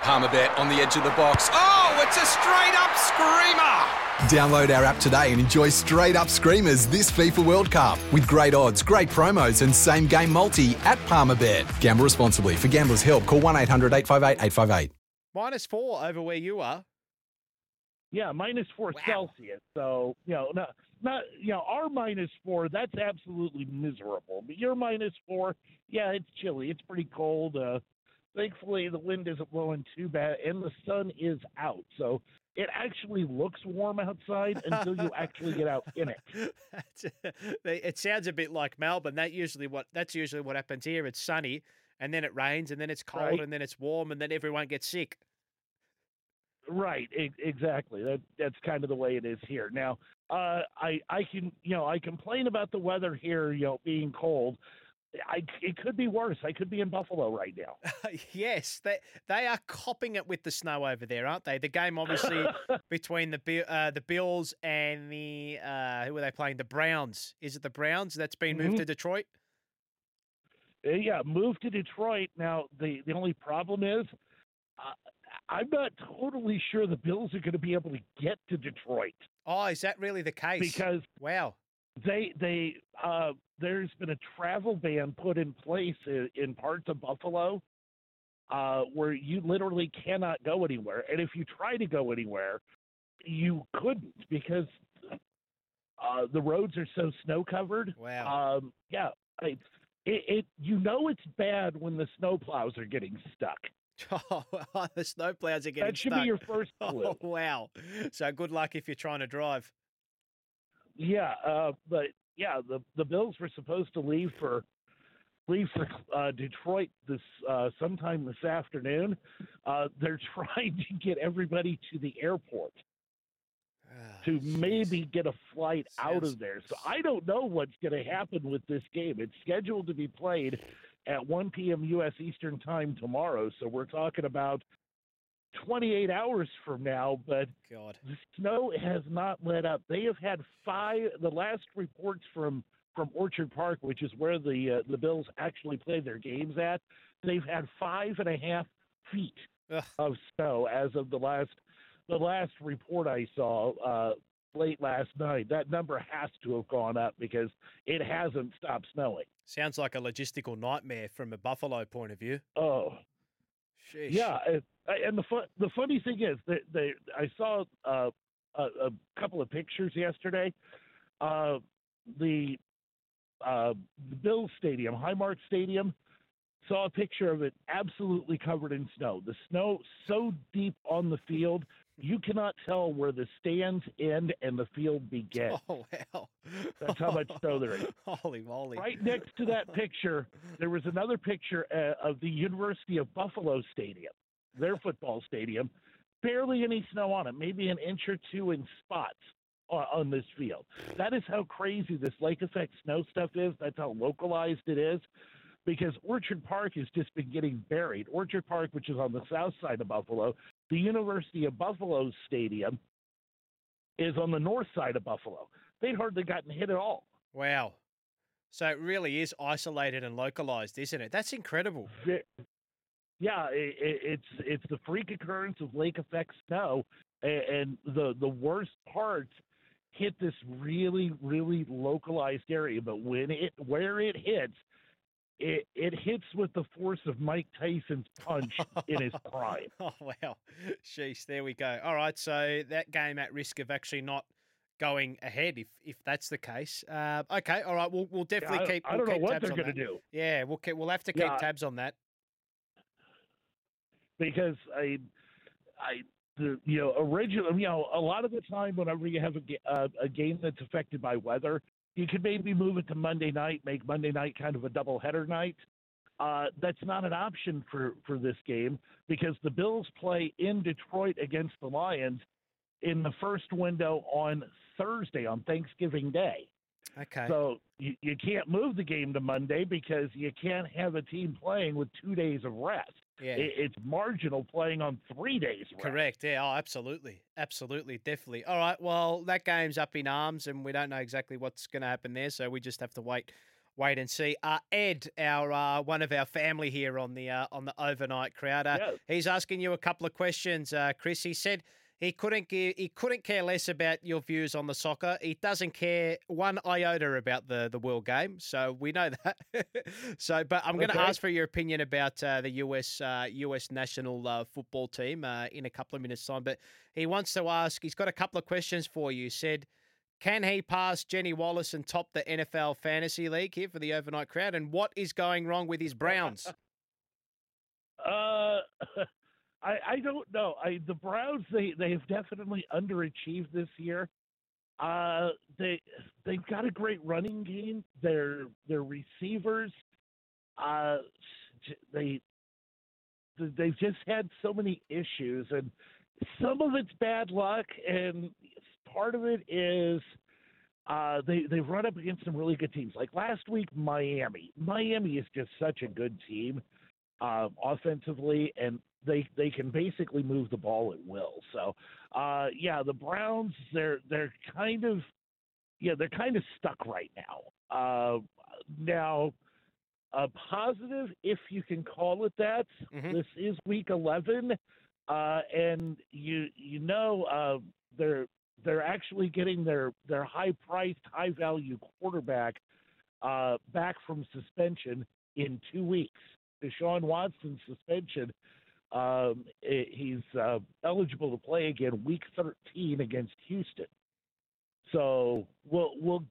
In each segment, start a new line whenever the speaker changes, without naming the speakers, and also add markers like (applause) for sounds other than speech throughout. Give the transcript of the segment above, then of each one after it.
Palmerbet on the edge of the box. Oh, it's a straight up screamer!
Download our app today and enjoy straight up screamers this FIFA World Cup with great odds, great promos, and same game multi at Palmerbet. Gamble responsibly. For gamblers' help, call 1 800 858 858.
Minus four over where you are.
Yeah, minus four Celsius. So you know, not not you know, our minus four. That's absolutely miserable. But your minus four, yeah, it's chilly. It's pretty cold. Uh, thankfully, the wind isn't blowing too bad, and the sun is out. So it actually looks warm outside until you actually get out in it. (laughs)
it sounds a bit like Melbourne. That usually what that's usually what happens here. It's sunny, and then it rains, and then it's cold,
Right.
and then it's warm, and then everyone gets sick.
Right, e- exactly. That that's kind of the way it is here. Now, uh, I I can you know I complain about the weather here, you know, being cold. I it could be worse. I could be in Buffalo right now. (laughs)
yes, they they are copping it with the snow over there, aren't they? The game obviously (laughs) between the uh, the Bills and the uh, who are they playing? The Browns. Is it the Browns that's been moved
Mhm.
to Detroit?
Uh, yeah, moved to Detroit. Now the the only problem is, uh, I'm not totally sure the Bills are going to be able to get to Detroit
Oh, is that really the case?
because
wow,
they they uh, there's been a travel ban put in place in, in parts of Buffalo uh, where you literally cannot go anywhere, and if you try to go anywhere, you couldn't because uh, the roads are so snow covered.
Wow.
Um, yeah, I, it, it you know it's bad when the snow plows are getting stuck. (laughs)
Oh, the snowplows are getting
That should
stuck.
be your first (laughs) clue.
Oh, wow. So good luck if you're trying to drive.
Yeah, uh, but yeah, the the Bills were supposed to leave for leave for uh, Detroit this uh, sometime this afternoon. Uh, they're (laughs) trying to get everybody to the airport to maybe get a flight out of there. So I don't know what's going to happen with this game. It's scheduled to be played at 1 p.m. U.S. Eastern Time tomorrow. So we're talking about 28 hours from now, but
God.
the snow has not let up. They have had five. The last reports from from Orchard Park, which is where the uh, the Bills actually play their games at, they've had five and a half feet
Ugh.
of snow as of the last the last report I saw uh, late last night. That number has to have gone up because it hasn't stopped snowing.
Sounds like a logistical nightmare from a Buffalo point of view.
Oh,
Sheesh.
Yeah, and, and the fun, the funny thing is that they I saw uh, a, a couple of pictures yesterday. Uh, the uh, the Bills Stadium, Highmark Stadium, saw a picture of it absolutely covered in snow. The snow so deep on the field, you cannot tell where the stands end and the field begins. (laughs)
Oh, wow.
That's how much snow there is. (laughs)
Holy moly.
Right next to that picture, there was another picture uh, of the University of Buffalo Stadium, their football stadium. Barely any snow on it, maybe an inch or two in spots on, on this field. That is how crazy this lake effect snow stuff is. That's how localized it is. Because Orchard Park has just been getting buried. Orchard Park, which is on the south side of Buffalo, the University of Buffalo Stadium is on the north side of Buffalo. They'd hardly gotten hit at all.
Wow. So it really is isolated and localized, isn't it? That's incredible.
Yeah, i i it's it's the freak occurrence of lake effect snow, and the the worst parts hit this really really localized area. But when it where it hits, it it hits with the force of Mike Tyson's punch in his (laughs) prime.
Oh, wow. Sheesh, there we go. All right, so that game at risk of actually not going ahead if if that's the case. Uh, okay, all right, we'll we'll definitely
I-
keep.
I
we'll
don't know
keep
what they're gonna
that.
do.
Yeah, we'll keep, we'll have to keep
Yeah.
tabs on that.
Because I, I, the, you know, originally, you know, a lot of the time, whenever you have a, uh, a game that's affected by weather, you could maybe move it to Monday night, make Monday night kind of a double header night. Uh, that's not an option for, for this game because the Bills play in Detroit against the Lions in the first window on Thursday, on Thanksgiving Day.
Okay.
So you, you can't move the game to Monday because you can't have a team playing with two days of rest.
yeah.
It, it's marginal playing on three days. Rest.
Correct. Yeah. Oh, absolutely. Absolutely. Definitely. All right. Well, that game's up in arms, and we don't know exactly what's going to happen there, so we just have to wait, wait and see. Uh, Ed, our uh, one of our family here on the uh, on the overnight crowd, uh,
Yes.
he's asking you a couple of questions. Uh, Chris, he said he couldn't give, he couldn't care less about your views on the soccer. He doesn't care one iota about the the world game, so we know (laughs) that. so, but I'm going to ask for your opinion about uh, the US uh, US national uh, football team uh, in a couple of minutes' time. But he wants to ask. He's got a couple of questions for you. Said. Can he pass Jenny Wallace and top the NFL fantasy league here for the overnight crowd? And what is going wrong with his Browns? (laughs)
Uh, (laughs) I I don't know. I the Browns they they have definitely underachieved this year. Uh, they they've got a great running game. Their their receivers, uh, they they've just had so many issues, and some of it's bad luck, and part of it is. Uh, they they've run up against some really good teams. Like last week, Miami. Miami is just such a good team uh, offensively, and they they can basically move the ball at will. So, uh, yeah, the Browns they're they're kind of yeah they're kind of stuck right now. Uh, now, a positive, if you can call it that,
Mhm.
this is week eleven, uh, and you you know uh, they're they're actually getting their their high priced, high value quarterback uh, back from suspension in two weeks. Deshaun Watson's suspension, um, he's uh, eligible to play again week 13 against Houston. So we'll we'll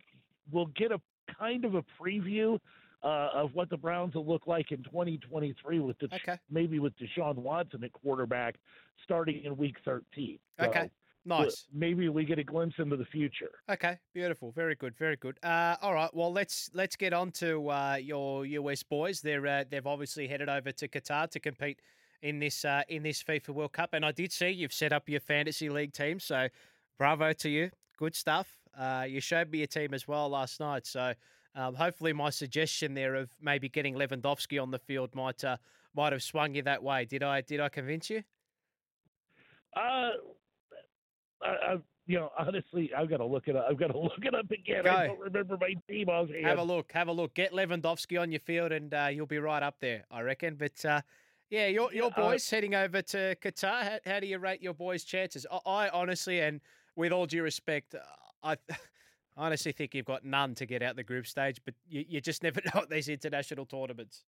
we'll get a kind of a preview uh, of what the Browns will look like in 2023 with the
Okay.
maybe with Deshaun Watson at quarterback starting in week 13. So
Okay. Nice.
Maybe we get a glimpse into the future.
Okay, beautiful, very good, very good. Uh, all right, well let's let's get on to uh, your US boys. They're uh, they've obviously headed over to Qatar to compete in this uh, in this FIFA World Cup, and I did see you've set up your fantasy league team. So bravo to you, good stuff. Uh, you showed me your team as well last night. So um, hopefully my suggestion there of maybe getting Lewandowski on the field might uh, might have swung you that way. Did I did I convince you?
Uh, I, I, you know, honestly, I've got to look it up. I've got to (laughs) look it up again.
Go.
I don't remember my team offhand.
Have a look. Have a look. Get Lewandowski on your field, and uh, you'll be right up there, I reckon. But uh, yeah, your your
Yeah, uh,
boys heading over to Qatar. How, how do you rate your boys' chances? I, I honestly, and with all due respect, uh, I. I (laughs) honestly think you've got none to get out the group stage, but you, you just never (laughs) know at these international tournaments.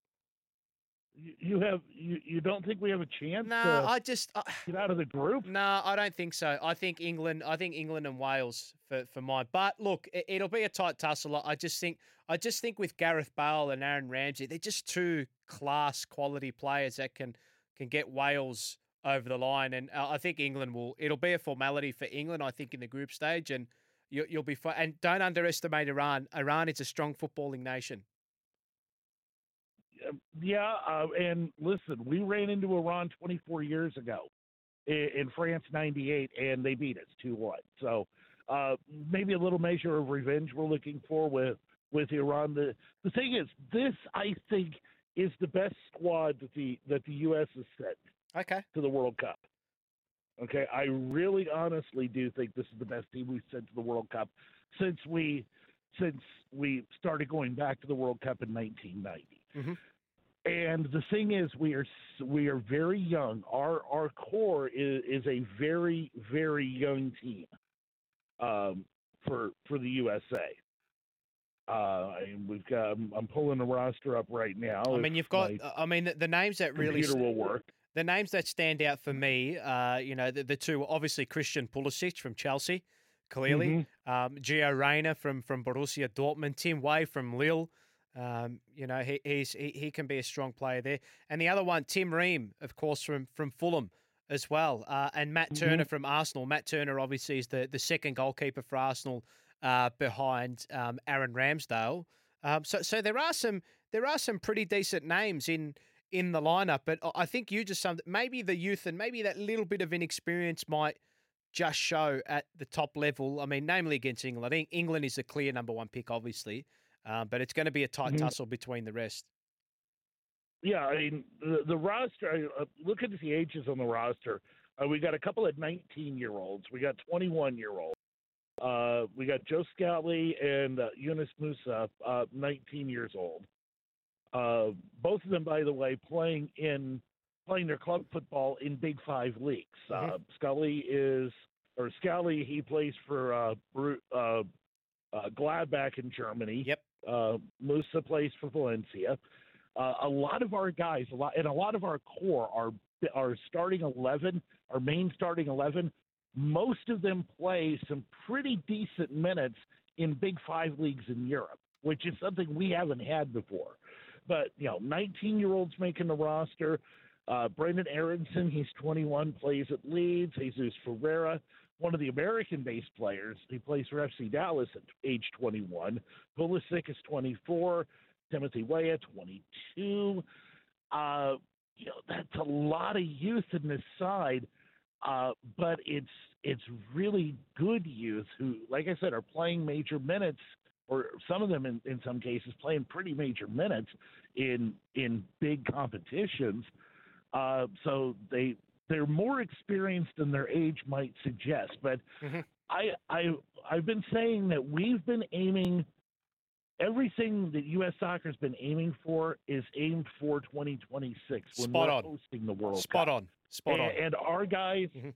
You, you have you, you don't think we have a chance
No,
to
I just I,
get out of the group?
no, I don't think so. I think England. I think England and Wales for for mine. But look, it, it'll be a tight tussle. I just think. I just think with Gareth Bale and Aaron Ramsey, they're just two class quality players that can can get Wales over the line. And uh, I think England will. It'll be a formality for England. I think in the group stage, and you, you'll be fine. And don't underestimate Iran. Iran is a strong footballing nation.
Yeah, uh, and listen, we ran into Iran 24 years ago in, in France '98, and they beat us 2-1. So uh, maybe a little measure of revenge we're looking for with with Iran. The the thing is, this I think is the best squad that the that the U.S. has sent
Okay.
to the World Cup. Okay, I really honestly do think this is the best team we've sent to the World Cup since we since we started going back to the World Cup in 1990.
Mhm.
And the thing is, we are we are very young. Our our core is, is a very very young team um, for for the USA. Uh, and we've got. I'm, I'm pulling the roster up right now.
I mean, you've got. I mean, the, the names that really
computer will work.
the names that stand out for me, uh, you know, the, the two obviously Christian Pulisic from Chelsea, clearly,
Mhm.
um, Gio Reyna from from Borussia Dortmund, Tim Weah from Lille. Um, you know, he, he's he, he can be a strong player there, and the other one, Tim Ream, of course, from from Fulham as well, uh, and Matt
Mhm.
Turner from Arsenal. Matt Turner obviously is the the second goalkeeper for Arsenal uh, behind um, Aaron Ramsdale. Um, so, so there are some there are some pretty decent names in in the lineup. But I think you just some maybe the youth and maybe that little bit of inexperience might just show at the top level. I mean, namely against England. I think England is the clear number one pick, obviously, um, but it's going to be a tight
Mhm.
tussle between the rest.
Yeah, I mean the, the roster. Uh, look at the ages on the roster. Uh, we got a couple of 19 year olds. We got 21 year olds. Uh, we got Joe Scally and uh, Yunus Musah, uh, 19 years old. Uh, both of them, by the way, playing in playing their club football in Big Five leagues. Uh, Scully is or Scally. He plays for uh, Bru- uh, uh, Gladbach in Germany.
Yep.
Uh, Musah plays for Valencia. Uh, a lot of our guys, a lot, and a lot of our core, our our starting eleven, our main starting eleven, most of them play some pretty decent minutes in Big Five leagues in Europe, which is something we haven't had before. But you know, 19 year olds making the roster. Uh, Aaronson, he's 21, plays at Leeds. Jesus Ferreira, one of the American-based players, he plays for FC Dallas at age 21. Pulisic is 24. Timothy Weah, 22. Uh, you know, that's a lot of youth in this side, uh, but it's it's really good youth who, like I said, are playing major minutes, or some of them in, in some cases playing pretty major minutes in in big competitions. Uh, so they they're more experienced than their age might suggest. But
Mhm.
I I I've been saying that we've been aiming everything that U.S. Soccer's been aiming for is aimed for 2026 when
Spot
we're
on.
hosting the World
Spot
Cup.
on. Spot on.
And, and our guys,
Mhm.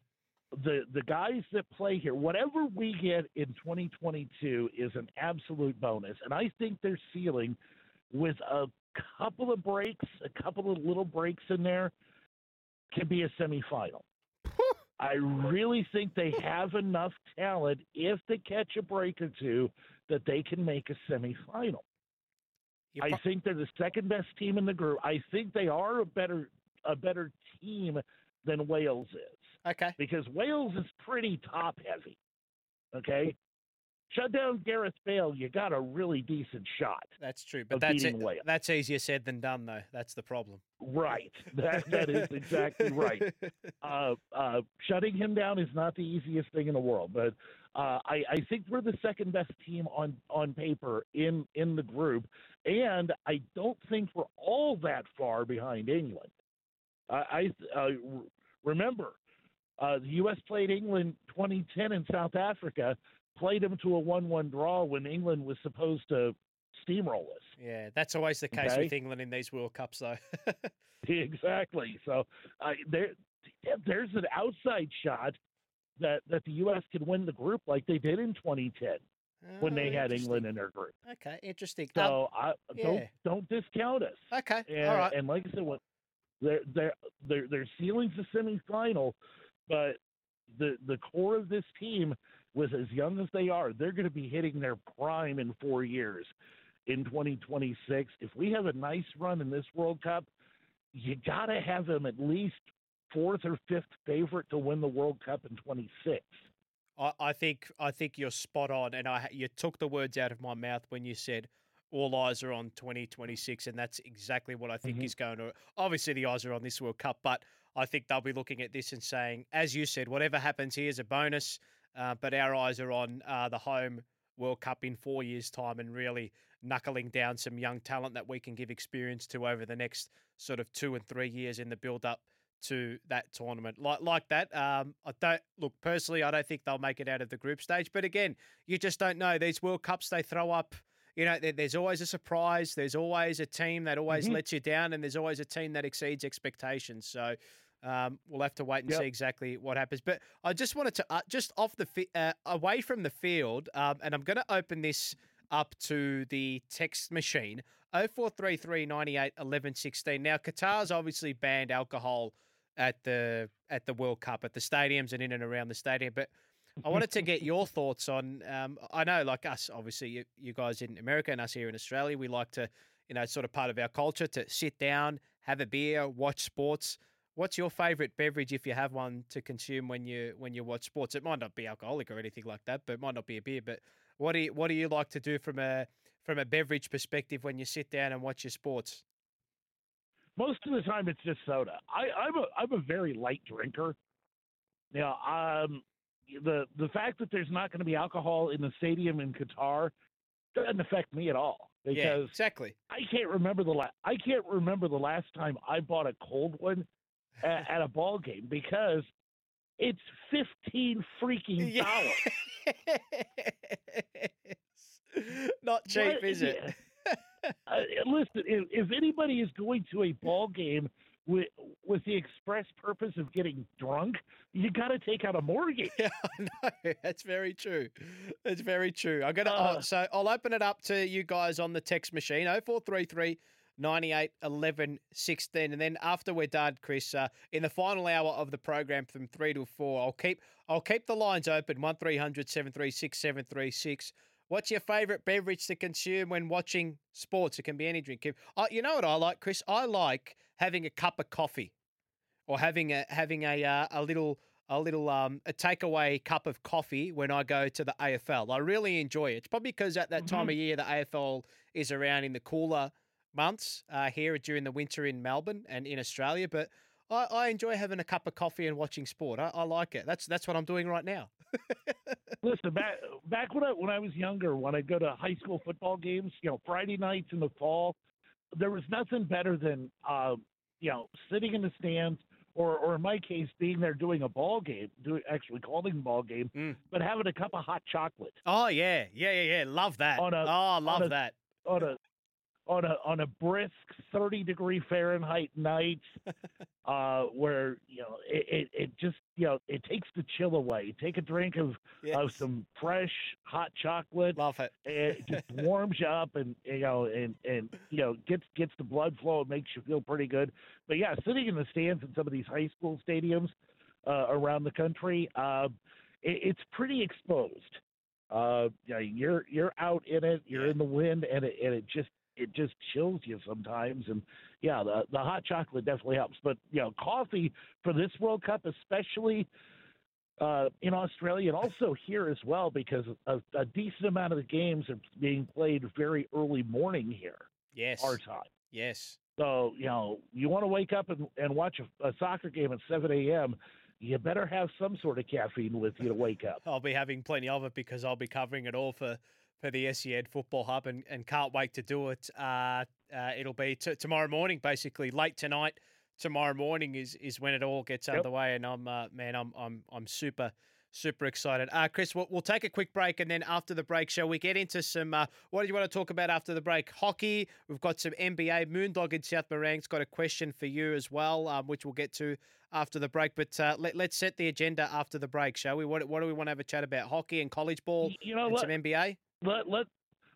the the guys that play here, whatever we get in 2022 is an absolute bonus. And I think their ceiling, with a couple of breaks, a couple of little breaks in there, can be a semifinal. (laughs) I really think they have enough talent if they catch a break or two that they can make a semifinal.
You're
I think they're the second best team in the group. I think they are a better a better team than Wales is
okay.
because Wales is pretty top heavy. Okay, shut down Gareth Bale, you got a really decent shot.
That's true, but that's it. That's easier said than done, though. That's the problem.
Right, that that is exactly right. (laughs) Uh, uh, shutting him down is not the easiest thing in the world, but uh, I, I think we're the second best team on on paper in in the group, and I don't think we're all that far behind England. I, I uh, remember uh, the U.S. played England 2010 in South Africa, played them to a one-one draw when England was supposed to steamroll us.
Yeah, that's always the case
Okay.
with England in these World Cups, though. (laughs) (laughs)
Exactly. So uh, there, there's an outside shot that that the U.S. could win the group like they did in 2010 when they
Ah,
had England in their group.
Okay, interesting. Um,
So I, don't
yeah.
don't discount us.
okay,
And,
all right.
and like I said, what their their their their ceiling's a semifinal, but the the core of this team was as young as they are. They're going to be hitting their prime in four years, in 2026. If we have a nice run in this World Cup, you got to have them at least fourth or fifth favorite to win the World Cup in 26.
I, I think I think you're spot on, and I you took the words out of my mouth when you said all eyes are on 2026, and that's exactly what I think
Mhm.
is going to. Obviously, the eyes are on this World Cup, but I think they'll be looking at this and saying, as you said, whatever happens here is a bonus, uh, but our eyes are on uh, the home World Cup in four years' time, and really knuckling down some young talent that we can give experience to over the next sort of two and three years in the build up to that tournament. Like like that. Um, I don't look personally. I don't think they'll make it out of the group stage. But again, you just don't know. These World Cups they throw up. You know, there, there's always a surprise. There's always a team that always
Mhm.
lets you down, and there's always a team that exceeds expectations. So. Um, we'll have to wait and
Yep.
see exactly what happens. But I just wanted to, uh, just off the, fi- uh, away from the field, um, and I'm going to open this up to the text machine 0433 98 11 16. Now, Qatar's obviously banned alcohol at the at the World Cup at the stadiums and in and around the stadium. But I wanted to get your (laughs) thoughts on. Um, I know, like us, obviously, you, you guys in America and us here in Australia, we like to, you know, it's sort of part of our culture to sit down, have a beer, watch sports. What's your favourite beverage if you have one to consume when you when you watch sports? It might not be alcoholic or anything like that, but it might not be a beer. But what do you what do you like to do from a from a beverage perspective when you sit down and watch your sports?
Most of the time, it's just soda. I, I'm a I'm a very light drinker. Now, um, the the fact that there's not going to be alcohol in the stadium in Qatar doesn't affect me at all because
yeah, exactly.
I can't remember the la- I can't remember the last time I bought a cold one at, at a ball game because it's fifteen freaking (laughs) dollars. (laughs)
Not cheap, what? is it?
uh, listen, if, if anybody is going to a ball game with with the express purpose of getting drunk, you got to take out a mortgage. (laughs)
Yeah, no, that's very true. That's very true. I'm gonna. Uh, oh, so I'll open it up to you guys on the text machine. Oh four three three. 98 11 16 and then after we're done chris uh, in the final hour of the program from 3 to 4 i'll keep i'll keep the lines open 1300 736 736 What's your favourite beverage to consume when watching sports? It can be any drink. Uh, you know what I like, Chris? I like having a cup of coffee, or having a having a uh, a little a little um a takeaway cup of coffee when I go to the AFL. I really enjoy it. It's probably because at that mm-hmm. time of year the AFL is around in the cooler months uh, here during the winter in Melbourne and in Australia. But I, I enjoy having a cup of coffee and watching sport. I, I like it. That's that's what I'm doing right now. (laughs)
Listen, back back when I when I was younger, when I'd go to high school football games, you know, Friday nights in the fall, there was nothing better than uh, you know sitting in the stands, or or in my case, being there doing a ball game, doing actually calling the ball game, mm. but having a cup of hot chocolate.
Oh yeah, yeah, yeah, yeah. Love that. On a, oh, love
on a,
that.
On a on a on a brisk 30 degree Fahrenheit night, (laughs) uh, where you know it, it, it, just you know it takes the chill away. Take a drink of yes. of some fresh hot chocolate.
Love it.
it just (laughs) warms you up and you know and and you know gets gets the blood flow. It makes you feel pretty good. But yeah, sitting in the stands in some of these high school stadiums uh, around the country, uh, it, it's pretty exposed. Uh, you know, you're you're out in it, you're in the wind, and it and it just it just chills you sometimes. And yeah, the the hot chocolate definitely helps. But you know, coffee for this World Cup, especially uh, in Australia and also here as well, because a, a, decent amount of the games are being played very early morning here.
Yes,
our time.
Yes.
So you know, you want to wake up and, and watch a, a soccer game at seven a.m you better have some sort of caffeine with you to wake up. (laughs)
I'll be having plenty of it because I'll be covering it all for for the SEN Football Hub and, and can't wait to do it. Uh, uh, it'll be t- tomorrow morning, basically late tonight. Tomorrow morning is is when it all gets yep. underway, and I'm uh, man, I'm I'm I'm super super excited. Uh, Chris, we'll, we'll take a quick break, and then after the break, shall we get into some? Uh, what do you want to talk about after the break? Hockey. We've got some NBA. Moondog in South Morang's got a question for you as well, um, which we'll get to after the break. But uh, let, let's set the agenda after the break, shall we? What, what do we want to have a chat about? Hockey and college ball.
You know
and
what?
Some NBA
let let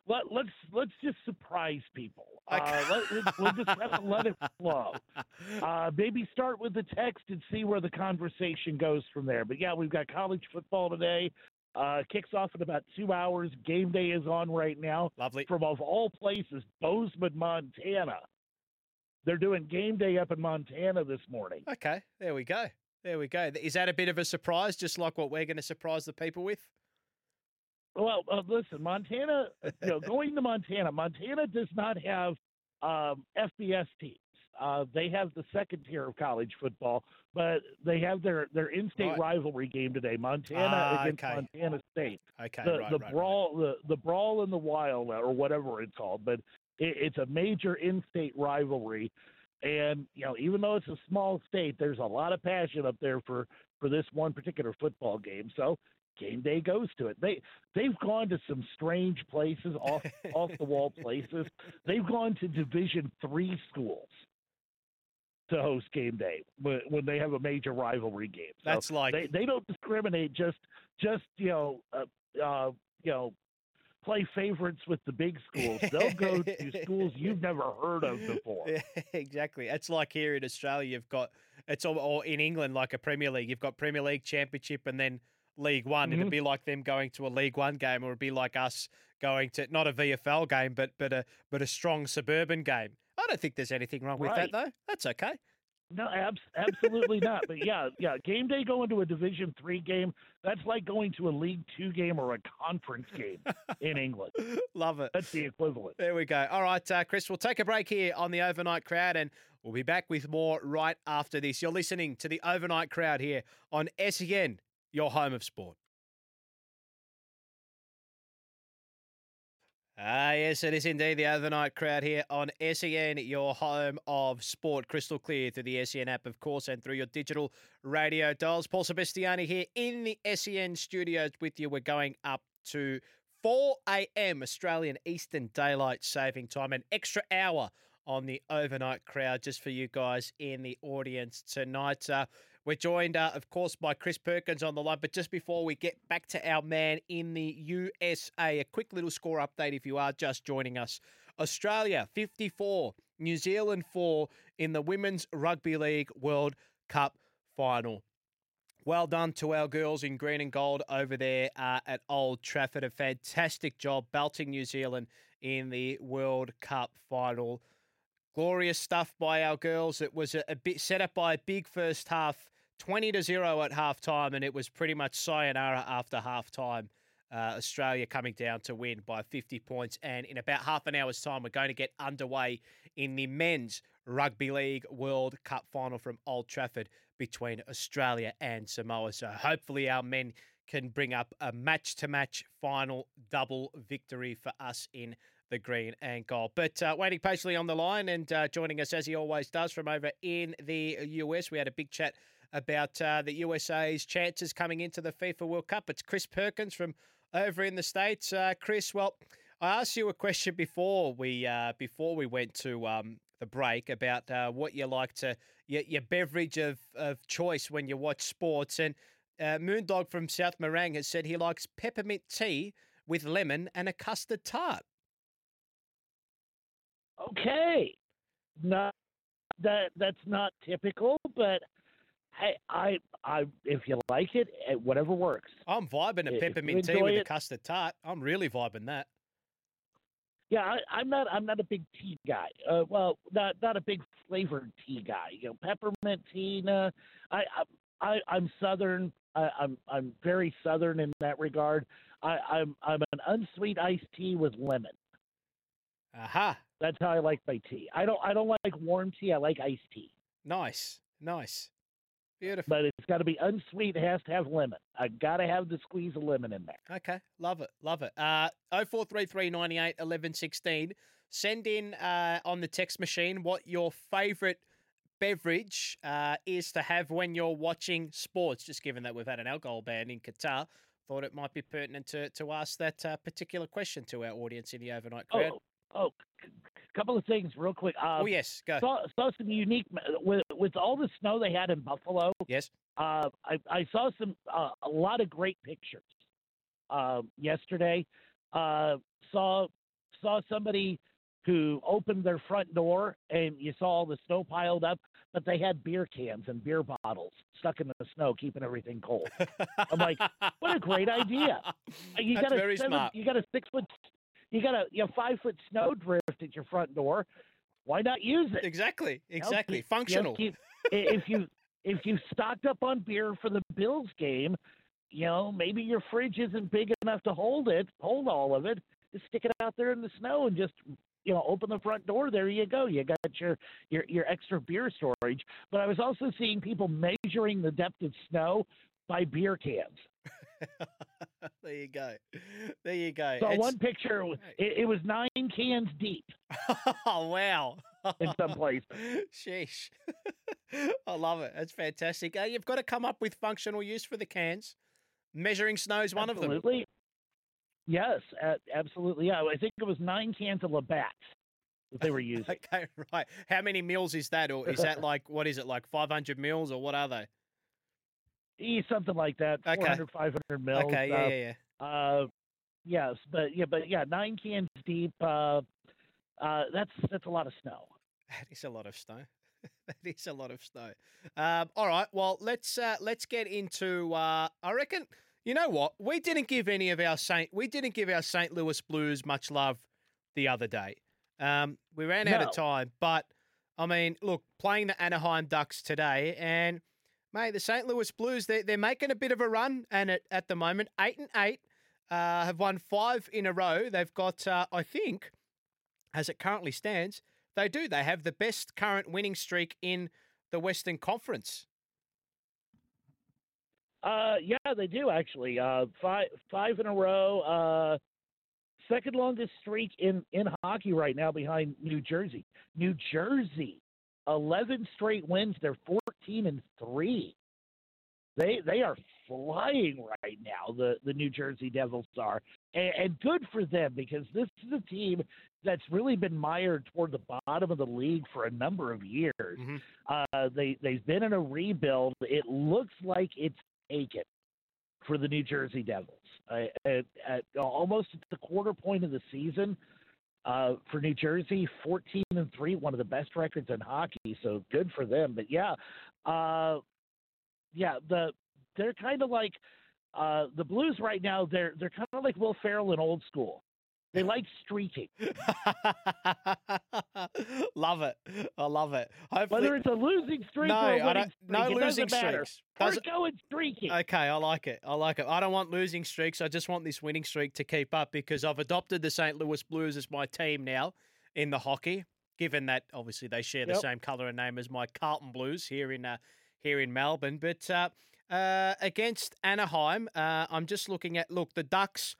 let let's let's just surprise people. (laughs) Uh, let, we'll just have to let it flow. (laughs) Uh, maybe start with the text and see where the conversation goes from there. But yeah, we've got college football today. Uh, kicks off in about two hours. Game day is on right now.
Lovely.
From of all places, Bozeman, Montana. They're doing game day up in Montana this morning.
Okay, there we go. There we go. Is that a bit of a surprise, just like what we're going to surprise the people with?
Well, uh, listen, Montana. You know, going to Montana, Montana does not have um, FBS teams. Uh, they have the second tier of college football, but they have their their in-state right. rivalry game today, Montana uh, against okay. Montana State.
Okay,
the,
right,
the
right,
brawl, the the brawl in the wild, or whatever it's called, but it, it's a major in-state rivalry. And you know, even though it's a small state, there's a lot of passion up there for for this one particular football game. So game day goes to it. They they've gone to some strange places, off (laughs) off the wall places. They've gone to Division three schools to host game day when, they have a major rivalry game.
So That's like
they they don't discriminate. Just just you know uh, uh, you know play favorites with the big schools. They'll go to schools you've never heard of (laughs) before.
exactly. It's like here in Australia, you've got it's all or in England like a Premier League. You've got Premier League Championship, and then League One. Mm-hmm. It'd be like them going to a League One game, or it'd be like us going to not a VFL game, but but a but a strong suburban game. I don't think there's anything wrong with
right.
that though. That's okay.
No, abs- absolutely not. But yeah, yeah, game day going to a Division three game. That's like going to a League Two game or a conference game in England. (laughs)
Love it.
That's the equivalent.
There we go. All right, uh, Chris, we'll take a break here on the overnight crowd and we'll be back with more right after this. You're listening to the overnight crowd here on SEN, your home of sport. Ah, yes, it is indeed the overnight crowd here on SEN, your home of sport, crystal clear through the SEN app, of course, and through your digital radio dials. Paul Sebastiani here in the SEN studios with you. We're going up to 4 a.m. Australian Eastern Daylight Saving Time, an extra hour on the overnight crowd just for you guys in the audience tonight. Uh, we're joined, uh, of course, by Chris Perkins on the line. But just before we get back to our man in the USA, a quick little score update if you are just joining us. Australia 54, New Zealand 4 in the Women's Rugby League World Cup final. Well done to our girls in green and gold over there uh, at Old Trafford. A fantastic job belting New Zealand in the World Cup final. Glorious stuff by our girls. It was a, a bit set up by a big first half 20 to 0 at half time, and it was pretty much sayonara after half time. Uh, Australia coming down to win by 50 points. And in about half an hour's time, we're going to get underway in the men's Rugby League World Cup final from Old Trafford between Australia and Samoa. So hopefully, our men can bring up a match to match final double victory for us in the green and gold. But uh, waiting patiently on the line and uh, joining us as he always does from over in the US, we had a big chat about uh, the USA's chances coming into the FIFA World Cup. It's Chris Perkins from over in the states. Uh, Chris, well, I asked you a question before we uh, before we went to um, the break about uh, what you like to your, your beverage of, of choice when you watch sports, and uh, Moondog from South Morang has said he likes peppermint tea with lemon and a custard tart.
Okay, not that that's not typical, but Hey, I, I, if you like it, eh, whatever works.
I'm vibing a peppermint tea with it, a custard tart. I'm really vibing that.
Yeah, I, am not. I'm not a big tea guy. Uh, well, not not a big flavored tea guy. You know, peppermint tea. Nah, I, I, I am Southern. I, I'm I'm very Southern in that regard. I, I'm I'm an unsweet iced tea with lemon.
Aha.
That's how I like my tea. I don't I don't like warm tea. I like iced tea.
Nice, nice. Beautiful.
But it's got to be unsweet. It has to have lemon. I got to have the squeeze of lemon in there.
Okay. Love it. Love it. Uh, 0433 98 11 16. Send in uh, on the text machine what your favourite beverage uh, is to have when you're watching sports, just given that we've had an alcohol ban in Qatar. Thought it might be pertinent to, to ask that uh, particular question to our audience in the overnight crowd.
Oh, oh couple of things real quick.
Uh, oh yes, go.
Saw, saw some unique with with all the snow they had in Buffalo.
Yes.
Uh, I I saw some uh, a lot of great pictures uh, yesterday. Uh, saw saw somebody who opened their front door and you saw all the snow piled up, but they had beer cans and beer bottles stuck in the snow, keeping everything cold. I'm like, what a great idea! (laughs)
You That's
got
a seven,
smart. you got a six foot you got a you know, five foot snow drift at your front door. Why not use it?
Exactly, exactly. You know, Functional.
You know, if you if you stocked up on beer for the Bills game, you know maybe your fridge isn't big enough to hold it, hold all of it. Just stick it out there in the snow and just you know open the front door. There you go. You got your your your extra beer storage. But I was also seeing people measuring the depth of snow by beer cans. (laughs) (laughs)
there you go. There you go.
So it's... one picture, it, it, was nine cans deep. (laughs)
oh wow!
in some places. (laughs)
Sheesh. I love it. That's fantastic. Uh, you've got to come up with functional use for the cans. Measuring snow is one
absolutely.
of them. Absolutely.
Yes, uh, absolutely. Yeah, I think it was nine cans of Labatt that they were using.
okay, right. How many mils is that, or is that like what is it like five hundred mils, or what are they?
Something like that. Okay. 400, 500 mils.
Okay, yeah, uh, yeah,
yeah. Uh, yes, but yeah, but yeah, nine cans deep. Uh, uh, that's that's a lot of snow.
That is a lot of snow. (laughs) that is a lot of snow. Um, all right, well let's uh, let's get into. Uh, I reckon you know what we didn't give any of our Saint we didn't give our St. Louis Blues much love the other day. Um, we ran out of time, but I mean, look, playing the Anaheim Ducks today, and mate, the St. Louis Blues, they're, they're making a bit of a run, and at, at the moment, eight and eight, uh, have won five in a row. They've got, uh, I think, as it currently stands, they do. They have the best current winning streak in the Western Conference.
Uh, yeah, they do actually. Uh, five five in a row. Uh, second longest streak in in hockey right now behind New Jersey. New Jersey, eleven straight wins. They're fourteen and three. They they are flying right now. The the New Jersey Devils are, and, and good for them because this is a team that's really been mired toward the bottom of the league for a number of years.
Mhm.
Uh, they they've been in a rebuild. It looks like it's taken for the New Jersey Devils uh, at, at almost at the quarter point of the season. Uh, for New Jersey, 14 and three, one of the best records in hockey. So good for them. But yeah, uh, yeah, the they're kind of like uh, the Blues right now. They're they're kind of like Will Ferrell in old school. They like streaking, (laughs)
love it. I love it. Hopefully,
whether it's a losing streak
no,
or a
I
winning
don't,
streak.
no losing streaks.
We're going streaking.
Okay, I like it. I like it. I don't want losing streaks. I just want this winning streak to keep up because I've adopted the St. Louis Blues as my team now in the hockey. Given that obviously they share the
Yep.
same colour and name as my Carlton Blues here in uh, here in Melbourne, but uh, uh, against Anaheim, uh, I'm just looking at look the Ducks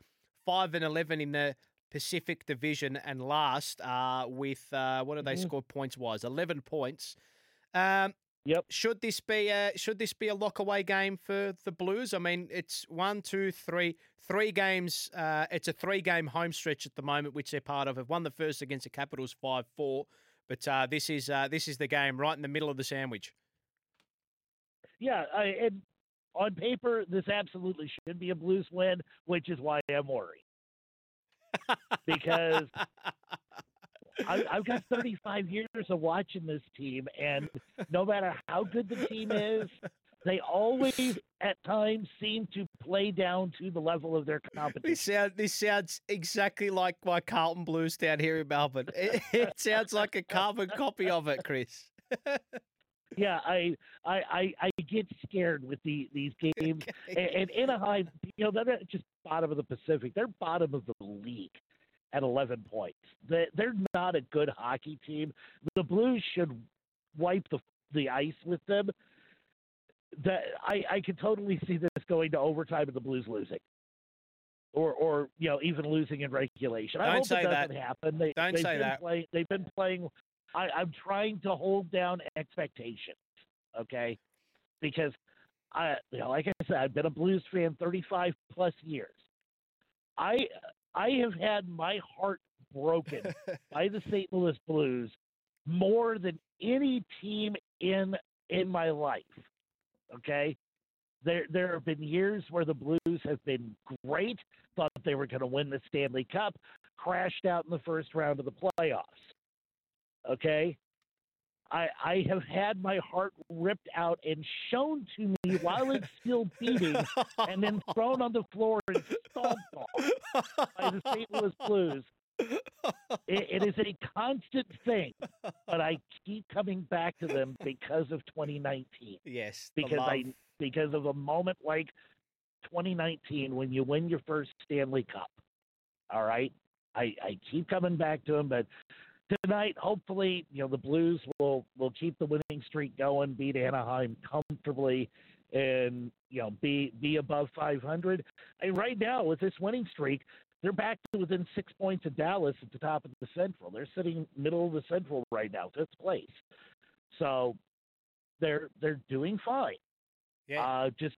five and eleven in the Pacific Division and last uh, with uh, what do they
Mhm.
score points wise? Eleven points. Um,
Yep.
should this be a should this be a lock away game for the Blues? I mean, it's one, two, three, three games. Uh, it's a three game home stretch at the moment, which they're part of. Have won the first against the Capitals five four, but uh, this is uh, this is the game right in the middle of the sandwich.
Yeah, I, and on paper, this absolutely should be a Blues win, which is why I'm worried. Because I, I've got (laughs) 35 years of watching this team, and no matter how good the team is, they always, at times, seem to play down to the level of their competition.
This sound this sounds exactly like my Carlton Blues down here in Melbourne. It, it sounds like a carbon copy of it, Chris. (laughs)
Yeah, I, I, I, I get scared with the these (laughs) games. And, and Anaheim, you know, they're not just bottom of the Pacific; they're bottom of the league at 11 points. They, they're not a good hockey team. The Blues should wipe the the ice with them. That I, I could totally see this going to overtime and the Blues losing. Or, or you know, even losing in regulation. I
Don't
hope
say
it
that.
doesn't happen. They,
Don't say that.
Play, they've been playing. I, I'm trying to hold down expectations. Okay, because I, you know, like I said, I've been a Blues fan 35 plus years. I, I have had my heart broken (laughs) by the St. Louis Blues more than any team in in my life. Okay, there there have been years where the Blues have been great, thought they were going to win the Stanley Cup, crashed out in the first round of the playoffs. Okay, I I have had my heart ripped out and shown to me while it's still beating, and then thrown on the floor and stomped on by the St. Louis Blues. It, it is a constant thing, but I keep coming back to them because of 2019.
yes,
Because I because of a moment like 2019 when you win your first Stanley Cup. All right, I, I keep coming back to them, but tonight, hopefully, you know the Blues will will keep the winning streak going, beat Anaheim comfortably, and you know be be above 500. And right now, with this winning streak, they're back to within six points of Dallas at the top of the Central. They're sitting middle of the Central right now, fifth place. So they're they're doing fine.
Yeah.
Uh, just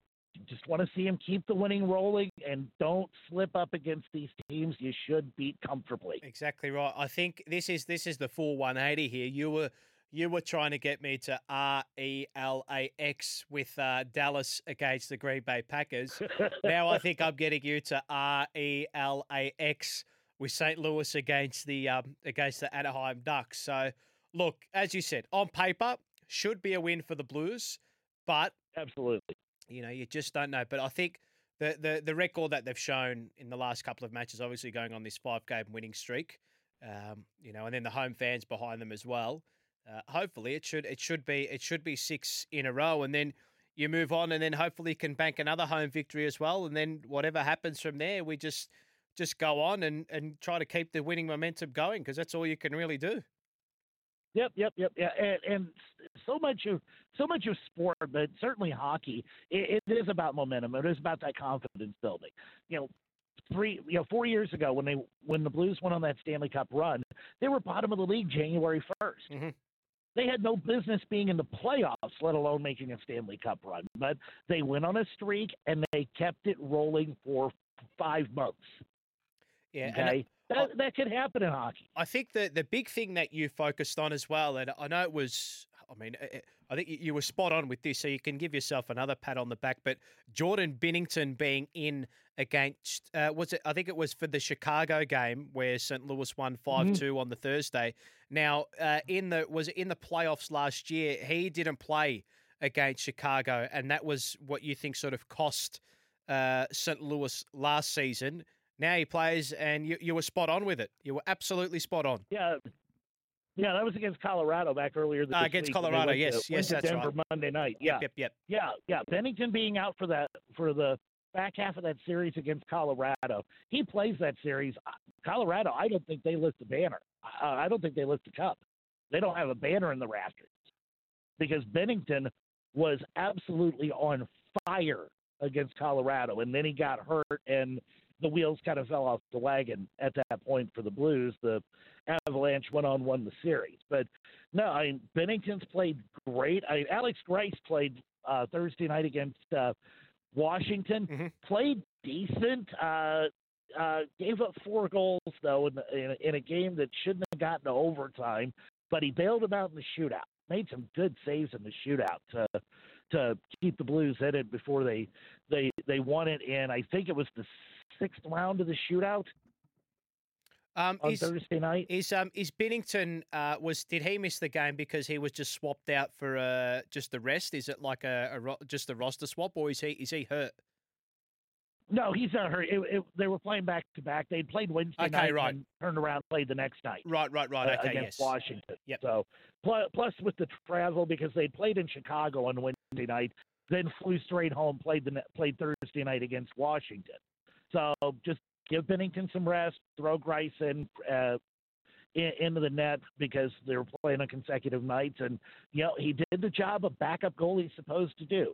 just want to see him keep the winning rolling and don't slip up against these teams you should beat comfortably.
Exactly right. I think this is this is the full 180 here. You were you were trying to get me to R E L A X with uh, Dallas against the Green Bay Packers. now I think I'm getting you to R E L A X with St. Louis against the um, against the Anaheim Ducks. So look, as you said, on paper should be a win for the Blues, but
Absolutely.
You know, you just don't know. But I think the the the record that they've shown in the last couple of matches, obviously going on this five game winning streak, um, you know, and then the home fans behind them as well. Uh, hopefully, it should it should be it should be six in a row, and then you move on, and then hopefully you can bank another home victory as well, and then whatever happens from there, we just just go on and and try to keep the winning momentum going because that's all you can really do.
Yep, yep, yep, yeah, and, and so much of so much of sport, but certainly hockey, it, it is about momentum. It is about that confidence building. You know, three, you know, four years ago when they when the Blues went on that Stanley Cup run, they were bottom of the league January 1st
mm-hmm.
They had no business being in the playoffs, let alone making a Stanley Cup run. But they went on a streak and they kept it rolling for five months.
Yeah,
okay. That, that could happen in hockey.
I think the the big thing that you focused on as well, and I know it was, I mean, I think you were spot on with this, so you can give yourself another pat on the back. But Jordan Binnington being in against, uh, was it? I think it was for the Chicago game where St. Louis won 5 mm-hmm. two on the Thursday. Now, uh, in the was it in the playoffs last year? He didn't play against Chicago, and that was what you think sort of cost uh, St. Louis last season. Now he plays, and you, you were spot on with it. You were absolutely spot on.
Yeah, yeah, that was against Colorado back earlier this
uh, against
week.
Colorado, yes,
to,
yes, that's
Denver
right.
Monday night. Yeah,
yep, yep,
yeah, yeah. Binnington being out for that for the back half of that series against Colorado. He plays that series. Colorado, I don't think they lift the banner. Uh, I don't think they lift the cup. They don't have a banner in the rafters because Binnington was absolutely on fire against Colorado, and then he got hurt and the wheels kind of fell off the wagon at that point for the Blues. The Avalanche went on won the series, but no, I mean Binnington's played great. I Alex Greiss played uh, Thursday night against uh, Washington,
mm-hmm.
played decent. Uh, uh, gave up four goals though in, in, in a game that shouldn't have gotten to overtime, but he bailed them out in the shootout. Made some good saves in the shootout to to keep the Blues it before they they they won it. And I think it was the sixth round of the shootout.
Um,
on
is,
Thursday night.
Is um is Binnington uh was did he miss the game because he was just swapped out for uh just the rest? Is it like a, a just a roster swap or is he is he hurt?
No, he's not hurt. It, it, they were playing back to back. They'd played Wednesday
okay,
night
right.
and turned around played the next night.
Right, right, right.
Uh,
okay,
against
yes.
Washington.
Yep.
So plus, plus with the travel because they played in Chicago on Wednesday night, then flew straight home, played the played Thursday night against Washington. So just give Binnington some rest, throw Greiss in, uh, in into the net because they were playing on consecutive nights, and you know he did the job a backup goalie's supposed to do.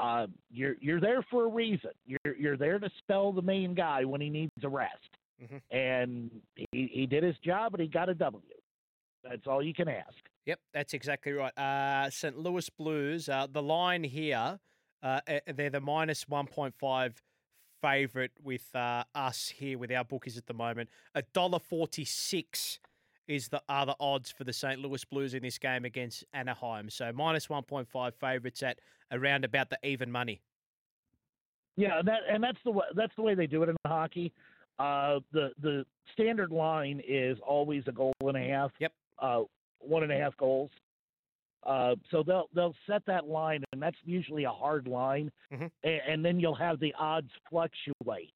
Uh, you're you're there for a reason. You're you're there to spell the main guy when he needs a rest,
mm-hmm.
and he he did his job and he got a W. That's all you can ask.
Yep, that's exactly right. Uh, St. Louis Blues. Uh, the line here, uh, they're the minus one point five favourite with uh, us here with our bookies at the moment. A dollar forty six is the other odds for the St. Louis Blues in this game against Anaheim. So minus one point five favourites at around about the even money.
Yeah, that and that's the way, that's the way they do it in hockey. Uh, the the standard line is always a goal and a half.
Yep.
Uh, one and a half goals. Uh, so they'll they'll set that line, and that's usually a hard line,
mm-hmm.
and, and, then you'll have the odds fluctuate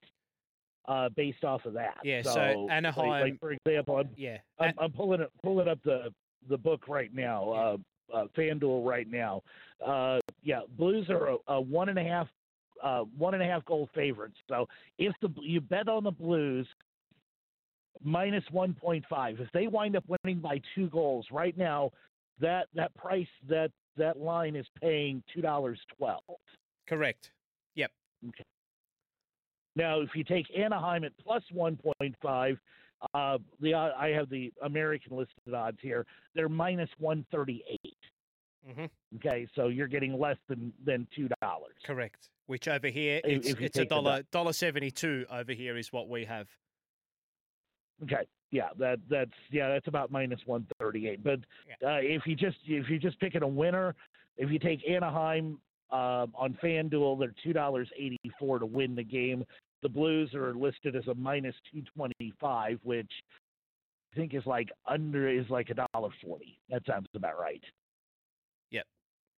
uh, based off of that.
Yeah.
So,
so Anaheim,
like, like, for example, I'm,
yeah,
I'm, I'm, pulling it pulling up the the book right now, uh, uh, FanDuel right now. Uh, yeah, Blues are a, a, one and a half uh, one and a half goal favorites. So if the you bet on the Blues minus 1.5. If they wind up winning by two goals, right now that that price that that line is paying two dollars twelve.
Correct. Yep.
Okay. Now, if you take Anaheim at plus one point five, uh, the uh, I have the American listed odds here. They're minus one thirty eight.
Mm-hmm.
Okay, so you're getting less than than two dollars.
Correct. Which over here it's, it's a dollar dollar seventy two over here is what we have.
Okay, yeah, that that's yeah, that's about minus one thirty eight. But uh, if you just if you're just picking a winner, if you take Anaheim uh, on FanDuel, they're two dollars eighty four to win the game. The Blues are listed as a minus two twenty five, which I think is like under is like a dollar forty. That sounds about right.
Yep.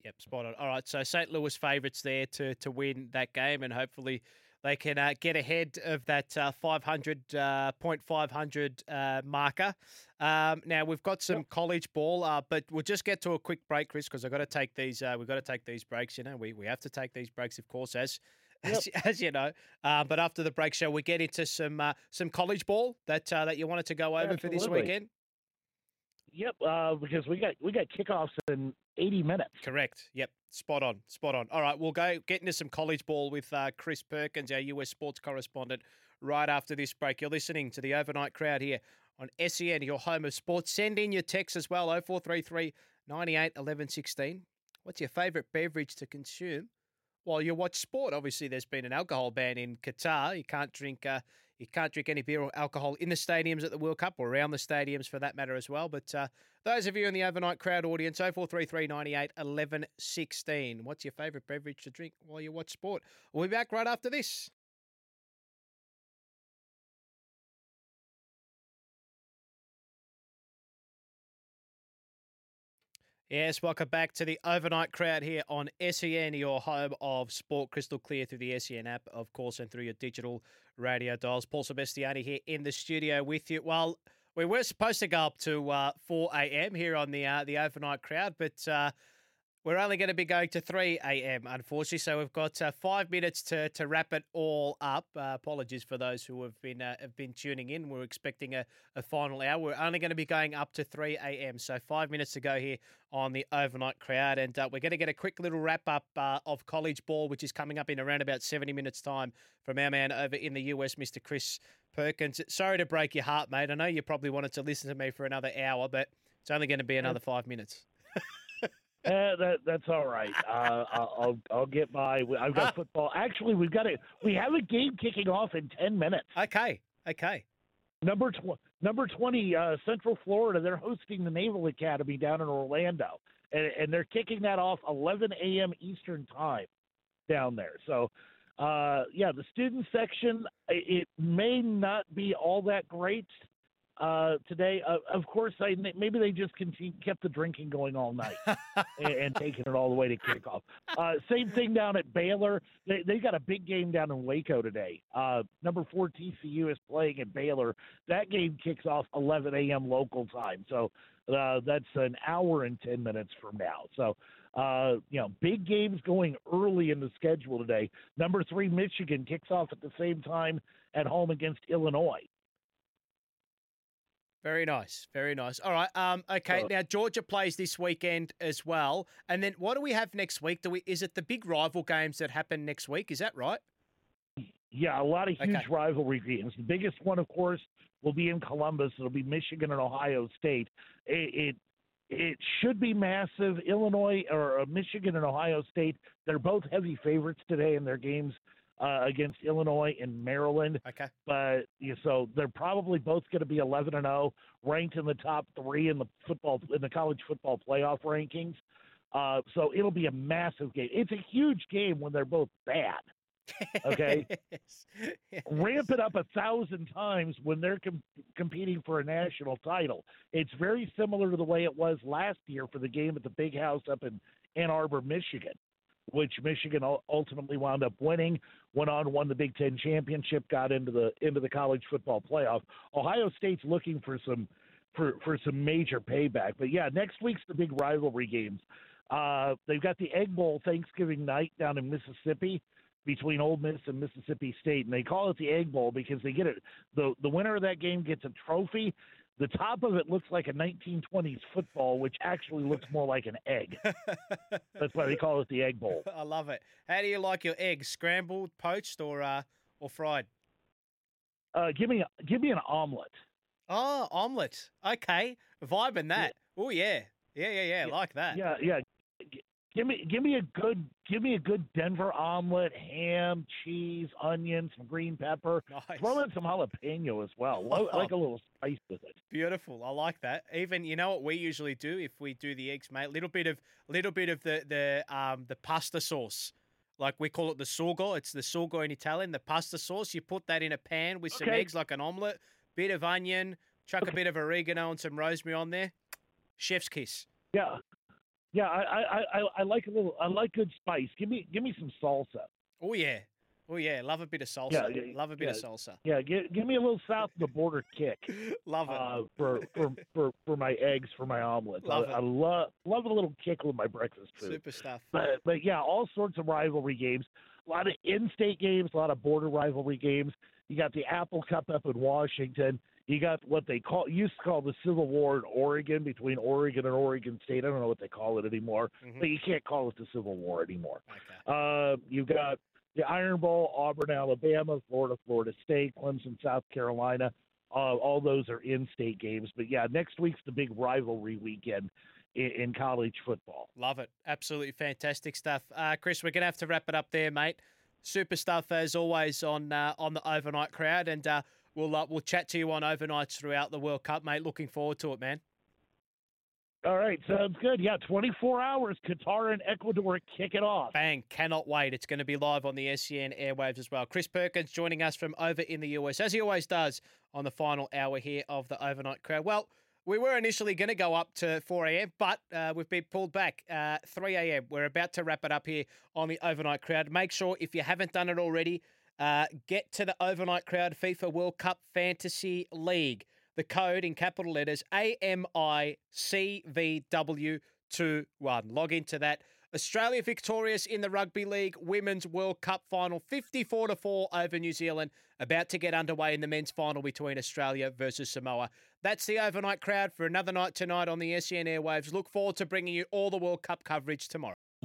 Yep, spot on. All right, so St. Louis favourites there to to win that game, and hopefully they can uh, get ahead of that uh, 500 uh, point 500 uh, marker. Um, now we've got some yep. college ball, uh, but we'll just get to a quick break, Chris, because I've got to take these. Uh, we've got to take these breaks. You know, we, we have to take these breaks, of course, as, yep. (laughs) as, you know. Uh, but after the break, shall we get into some uh, some college ball that uh, that you wanted to go over for this weekend?
Yep, uh, because we got we got kickoffs in 80 minutes.
Correct. Yep, spot on, spot on. All right, we'll go get into some college ball with uh, Chris Perkins, our US sports correspondent, right after this break. You're listening to the overnight crowd here on SEN, your home of sports. Send in your text as well, 0433 98 11 16. What's your favourite beverage to consume while you watch sport? Obviously, there's been an alcohol ban in Qatar. You can't drink uh, you can't drink any beer or alcohol in the stadiums at the World Cup or around the stadiums for that matter as well. But uh, those of you in the overnight crowd audience, 0433 98 11 16. What's your favourite beverage to drink while you watch sport? We'll be back right after this. Yes, welcome back to the overnight crowd here on SEN, your home of sport, crystal clear through the SEN app, of course, and through your digital radio dials. Paul Sebastiani here in the studio with you. Well, we were supposed to go up to uh, 4 a.m. here on the uh, the overnight crowd, but uh, we're only going to be going to 3 a.m., unfortunately. So we've got uh, five minutes to, to wrap it all up. Uh, apologies for those who have been uh, have been tuning in. We're expecting a, a final hour. We're only going to be going up to 3 a.m. So five minutes to go here on the overnight crowd. And uh, we're going to get a quick little wrap up uh, of college ball, which is coming up in around about 70 minutes' time from our man over in the US, Mr. Chris Perkins. Sorry to break your heart, mate. I know you probably wanted to listen to me for another hour, but it's only going to be another five minutes. (laughs)
Eh, that that's all right. (laughs) Uh, I'll I'll get by. I've got football. Actually, we've got a we have a game kicking off in ten minutes.
Okay. Okay.
Number tw- number twenty, uh, Central Florida. They're hosting the Naval Academy down in Orlando, and, and they're kicking that off 11 a.m. Eastern time down there. So, uh, yeah, the student section it may not be all that great uh, today. Uh, of course, I, maybe they just continue, kept the drinking going all night (laughs) and, and, taking it all the way to kickoff. Uh, same thing down at Baylor. They, they got a big game down in Waco today. Uh, number four TCU is playing at Baylor. That game kicks off 11 a.m. local time. So uh, that's an hour and 10 minutes from now. So, uh, you know, big games going early in the schedule today. Number three, Michigan kicks off at the same time at home against Illinois.
Very nice, very nice. All right. Um. Okay. now Georgia plays this weekend as well, and then what do we have next week? Do we? Is it the big rival games that happen next week? Is that right?
Yeah, a lot of huge okay. rivalry games. The biggest one, of course, will be in Columbus. It'll be Michigan and Ohio State. It it, it should be massive. Illinois or uh, Michigan and Ohio State. They're both heavy favorites today in their games uh, against Illinois and Maryland.
Okay.
But yeah, so they're probably both going to be 11 and 0, ranked in the top three in the football in the college football playoff rankings. Uh, so it'll be a massive game. It's a huge game when they're both bad. Okay, (laughs) yes. ramp it up a thousand times when they're com- competing for a national title. It's very similar to the way it was last year for the game at the Big House up in Ann Arbor, Michigan which Michigan ultimately wound up winning. Went on, won the Big Ten championship, got into the into the college football playoff. Ohio State's looking for some for for some major payback. But yeah, next week's the big rivalry games. Uh, they've got the Egg Bowl Thanksgiving night down in Mississippi between Ole Miss and Mississippi State, and they call it the Egg Bowl because they get it. the The winner of that game gets a trophy, the top of it looks like a 1920s football, which actually looks more like an egg. (laughs) That's why they call it the egg bowl. (laughs)
I love it. How do you like your eggs? Scrambled, poached, or uh, or fried?
Uh, give me give me an omelet.
Oh, omelet. Okay, vibing that. Yeah. Oh yeah, yeah, yeah, yeah. Like that.
Yeah, yeah. Give me give me a good give me a good Denver omelet, ham, cheese, onions, some green pepper. Nice. Throw in some jalapeno as well. Oh. (laughs) like a little spice with it.
Beautiful. I like that. Even you know what we usually do if we do the eggs, mate. Little bit of little bit of the the um the pasta sauce. Like we call it the sorgo. It's the sorgo in Italian, the pasta sauce. You put that in a pan with some eggs like an omelet, bit of onion, chuck okay. a bit of oregano and some rosemary on there. Chef's kiss.
Yeah. Yeah, I, I, I, I like a little. I like good spice. Give me give me some salsa.
Oh yeah, Oh yeah, love a bit of salsa.
Yeah, yeah,
love a bit
yeah.
of salsa.
Yeah, give, give me a little south of the border kick (laughs)
Love it.
uh, for, for for for my eggs for my omelets.
Love
I,
it.
I love love a little kick with my breakfast food.
Super stuff.
But but yeah, all sorts of rivalry games. A lot of in-state games, a lot of border rivalry games. You got the Apple Cup up in Washington. You got what they call used to call the Civil War in Oregon between Oregon and Oregon State. I don't know what they call it anymore,
Mhm.
but you can't call it the Civil War anymore.
Okay.
Uh, you've got the Iron Bowl, Auburn, Alabama, Florida, Florida State, Clemson, South Carolina. Uh, all those are in-state games. But yeah, next week's the big rivalry weekend in, in college football.
Love it. Absolutely fantastic stuff. Uh, Chris, we're gonna have to wrap it up there, mate. Super stuff as always on uh, on the overnight crowd, and uh, we'll uh, we'll chat to you on overnights throughout the World Cup, mate. Looking forward to it, man.
All right, sounds good. Yeah, 24 hours. Qatar and Ecuador kick it off.
Bang! Cannot wait. It's going to be live on the SEN airwaves as well. Chris Perkins joining us from over in the US, as he always does on the final hour here of the overnight crowd. Well, we were initially going to go up to 4 a.m., but uh, we've been pulled back. Uh, 3 a.m. We're about to wrap it up here on the overnight crowd. Make sure if you haven't done it already, uh, get to the overnight crowd FIFA World Cup Fantasy League. The code in capital letters AMICVW21. Log into that. Australia victorious in the Rugby League Women's World Cup final, 54 to 4 over New Zealand, about to get underway in the men's final between Australia versus Samoa. That's the overnight crowd for another night tonight on the SEN airwaves. Look forward to bringing you all the World Cup coverage tomorrow.